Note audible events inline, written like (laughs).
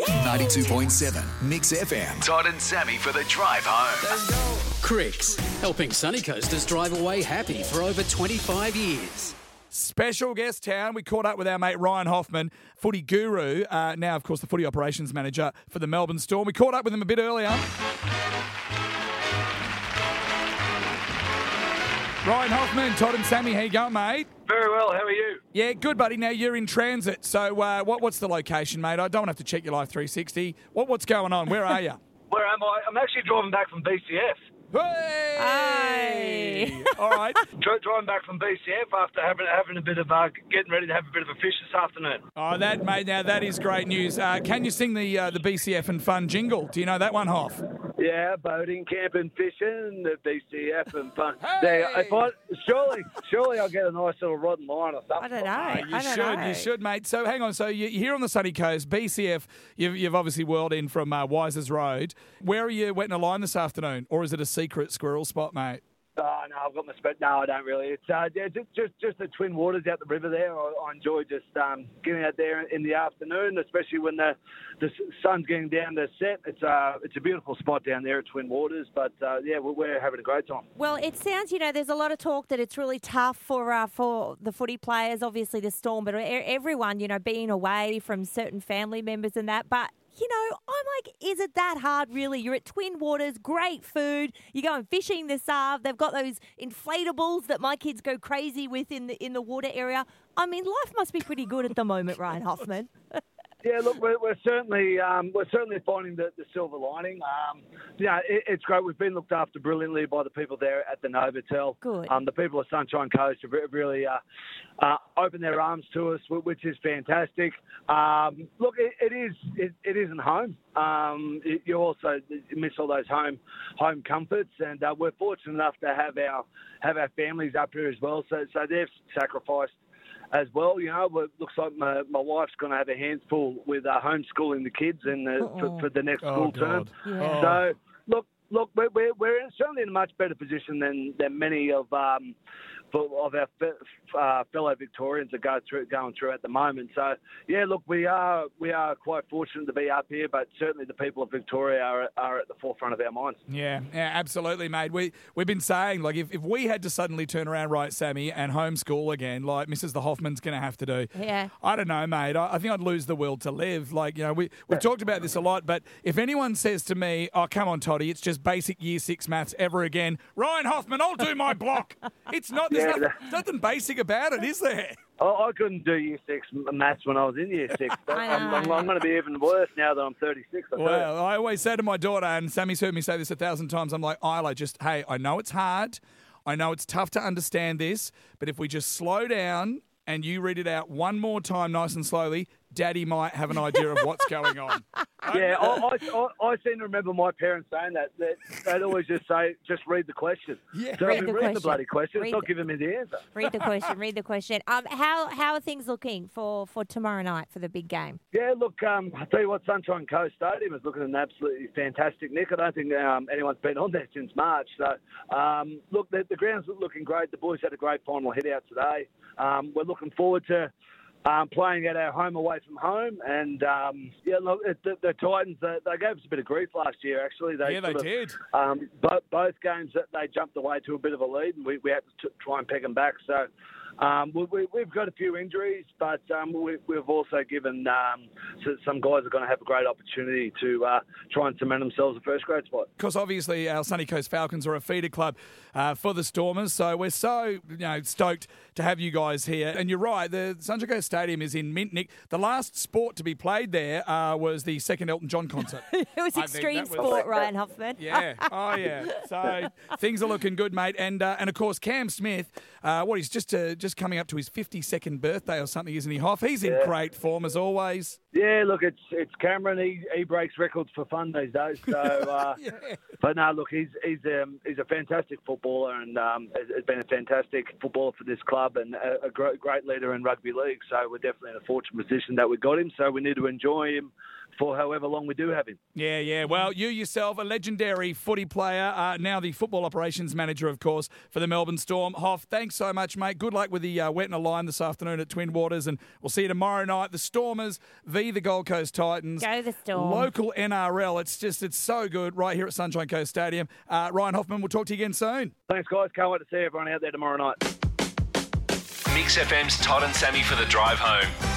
92.7 Mix FM. Todd and Sammy for the drive home. Cricks, helping Sunny Coasters drive away happy for over 25 years. Special guest town. We caught up with our mate Ryan Hoffman, footy guru, uh, now, of course, the footy operations manager for the Melbourne Storm. We caught up with him a bit earlier. Ryan Hoffman, Todd and Sammy, how you going, mate? Very well. How are you? Yeah, good, buddy. Now you're in transit. So, uh, what, what's the location, mate? I don't have to check your Life 360. What, what's going on? Where are you? (laughs) Where am I? I'm actually driving back from BCF. Hey! All right. (laughs) Dri- driving back from BCF after having having a bit of uh, getting ready to have a bit of a fish this afternoon. Oh, that mate. Now that is great news. Uh, can you sing the uh, the BCF and Fun jingle? Do you know that one, Hoff? Yeah, boating, camping, fishing, the BCF and fun. Hey! There, if I, surely, surely I'll get a nice little rod and line or something. I don't know. Uh, you don't should, know. you should, mate. So hang on. So you- you're here on the sunny coast, BCF. You've, you've obviously whirled in from uh, Wisers Road. Where are you wetting a line this afternoon, or is it a secret squirrel spot, mate? Oh no, I've got my spe- No, I don't really. It's uh, yeah, just, just just the Twin Waters out the river there. I, I enjoy just um, getting out there in the afternoon, especially when the the sun's getting down to set. It's uh, it's a beautiful spot down there at Twin Waters. But uh, yeah, we're, we're having a great time. Well, it sounds, you know, there's a lot of talk that it's really tough for uh, for the footy players, obviously the Storm, but everyone, you know, being away from certain family members and that. But you know, I'm like, is it that hard, really? You're at Twin Waters, great food. You're going fishing this Arv. They've got those inflatables that my kids go crazy with in the in the water area. I mean, life must be pretty good at the moment, Ryan Hoffman. (laughs) Yeah, look, we're, we're certainly um, we're certainly finding the, the silver lining. Um, yeah, it, it's great. We've been looked after brilliantly by the people there at the Novotel. Good. Um, the people of Sunshine Coast have really uh, uh, opened their arms to us, which is fantastic. Um, look, it, it is it, it isn't home. Um, it- you also miss all those home home comforts, and uh, we're fortunate enough to have our have our families up here as well. So so they've sacrificed as well. You know, it looks like my, my wife's going to have a handful with uh, homeschooling the kids and the, for, for the next Oh, school term. God. Yeah. So look, look, we're, we're, we're in- certainly in a much better position than, than many of um, for- of our uh, fellow Victorians are go through, going through at the moment. So yeah, look, we are we are quite fortunate to be up here, but certainly the people of Victoria are, are at the forefront of our minds. Yeah, yeah, absolutely, mate. We we've been saying like if, if we had to suddenly turn around, right, Sammy, and homeschool again, like Mrs. the Hoffman's going to have to do. Yeah. I don't know, mate. I, I think I'd lose the will to live. Like you know, we we've talked about this a lot, but if anyone says to me, "Oh, come on, Toddy, it's just basic year six maths ever again," Ryan Hoffman, I'll do my block. It's not. There's nothing, nothing basic about it, is there? I, I couldn't do year six maths when I was in year six. (laughs) I'm, I'm. I'm going to be even worse now that I'm 36. I. Well, I always say to my daughter, and Sammy's heard me say this a thousand times, I'm like, Isla, just, hey, I know it's hard. I know it's tough to understand this, but if we just slow down and you read it out one more time nice and slowly, Daddy might have an idea of what's going on. (laughs) Yeah, I, I, I, I seem to remember my parents saying that. that they'd always just say, just read the question. Yeah. So Read I mean, the read question. the bloody question. Read it's not the- giving me the answer. read the (laughs) question. Read the question. Um, how how are things looking for for tomorrow night for the big game? Yeah, look, um, I'll tell you what, Sunshine Coast Stadium is looking an absolutely fantastic nick. I don't think um, anyone's been on there since March. So, um, look, the, the ground's looking great. The boys had a great final hit out today. Um, we're looking forward to um, playing at our home away from home. And, um, yeah, look, it, the, the Titans, they, they gave us a bit of grief last year, actually. They Yeah, they of- did. Um, both, both games that they jumped away to a bit of a lead, and we, we had to t- try and peg them back. So um, we, we, we've got a few injuries, but um, we, we've also given um, so some guys are going to have a great opportunity to uh, try and cement themselves a first grade spot. Because obviously our Sunny Coast Falcons are a feeder club uh, for the Stormers, so we're so you know stoked to have you guys here. And you're right, the Sunshine Coast Stadium is in mint nick. The last sport to be played there uh, was the second Elton John concert. (laughs) It was I extreme was- sport, Ryan Hoffman. Yeah. Oh, yeah. So (laughs) things are looking good, mate. And uh, and of course, Cam Smith, uh, what he's just uh, just coming up to his 52nd birthday or something, isn't he? Hoff. He's in great form as always. Yeah, look, it's it's Cameron. He, he breaks records for fun these days. So, (laughs) uh, Yeah. but no, look, he's he's um, he's a fantastic footballer and um, has, has been a fantastic footballer for this club and a, a great, great leader in rugby league. So we're definitely in a fortunate position that we got him. So we need to enjoy him for however long we do have him. Yeah, yeah. Well, you yourself, a legendary footy player, uh, now the football operations manager, of course, for the Melbourne Storm. Hoff, thanks so much, mate. Good luck with the uh, wet and a line this afternoon at Twin Waters, and we'll see you tomorrow night. The Stormers v the Gold Coast Titans. Go the Storm. Local NRL. It's just, it's so good right here at Sunshine Coast Stadium. Uh, Ryan Hoffman, we'll talk to you again soon. Thanks, guys. Can't wait to see everyone out there tomorrow night. Mix FM's Todd and Sammy for the drive home.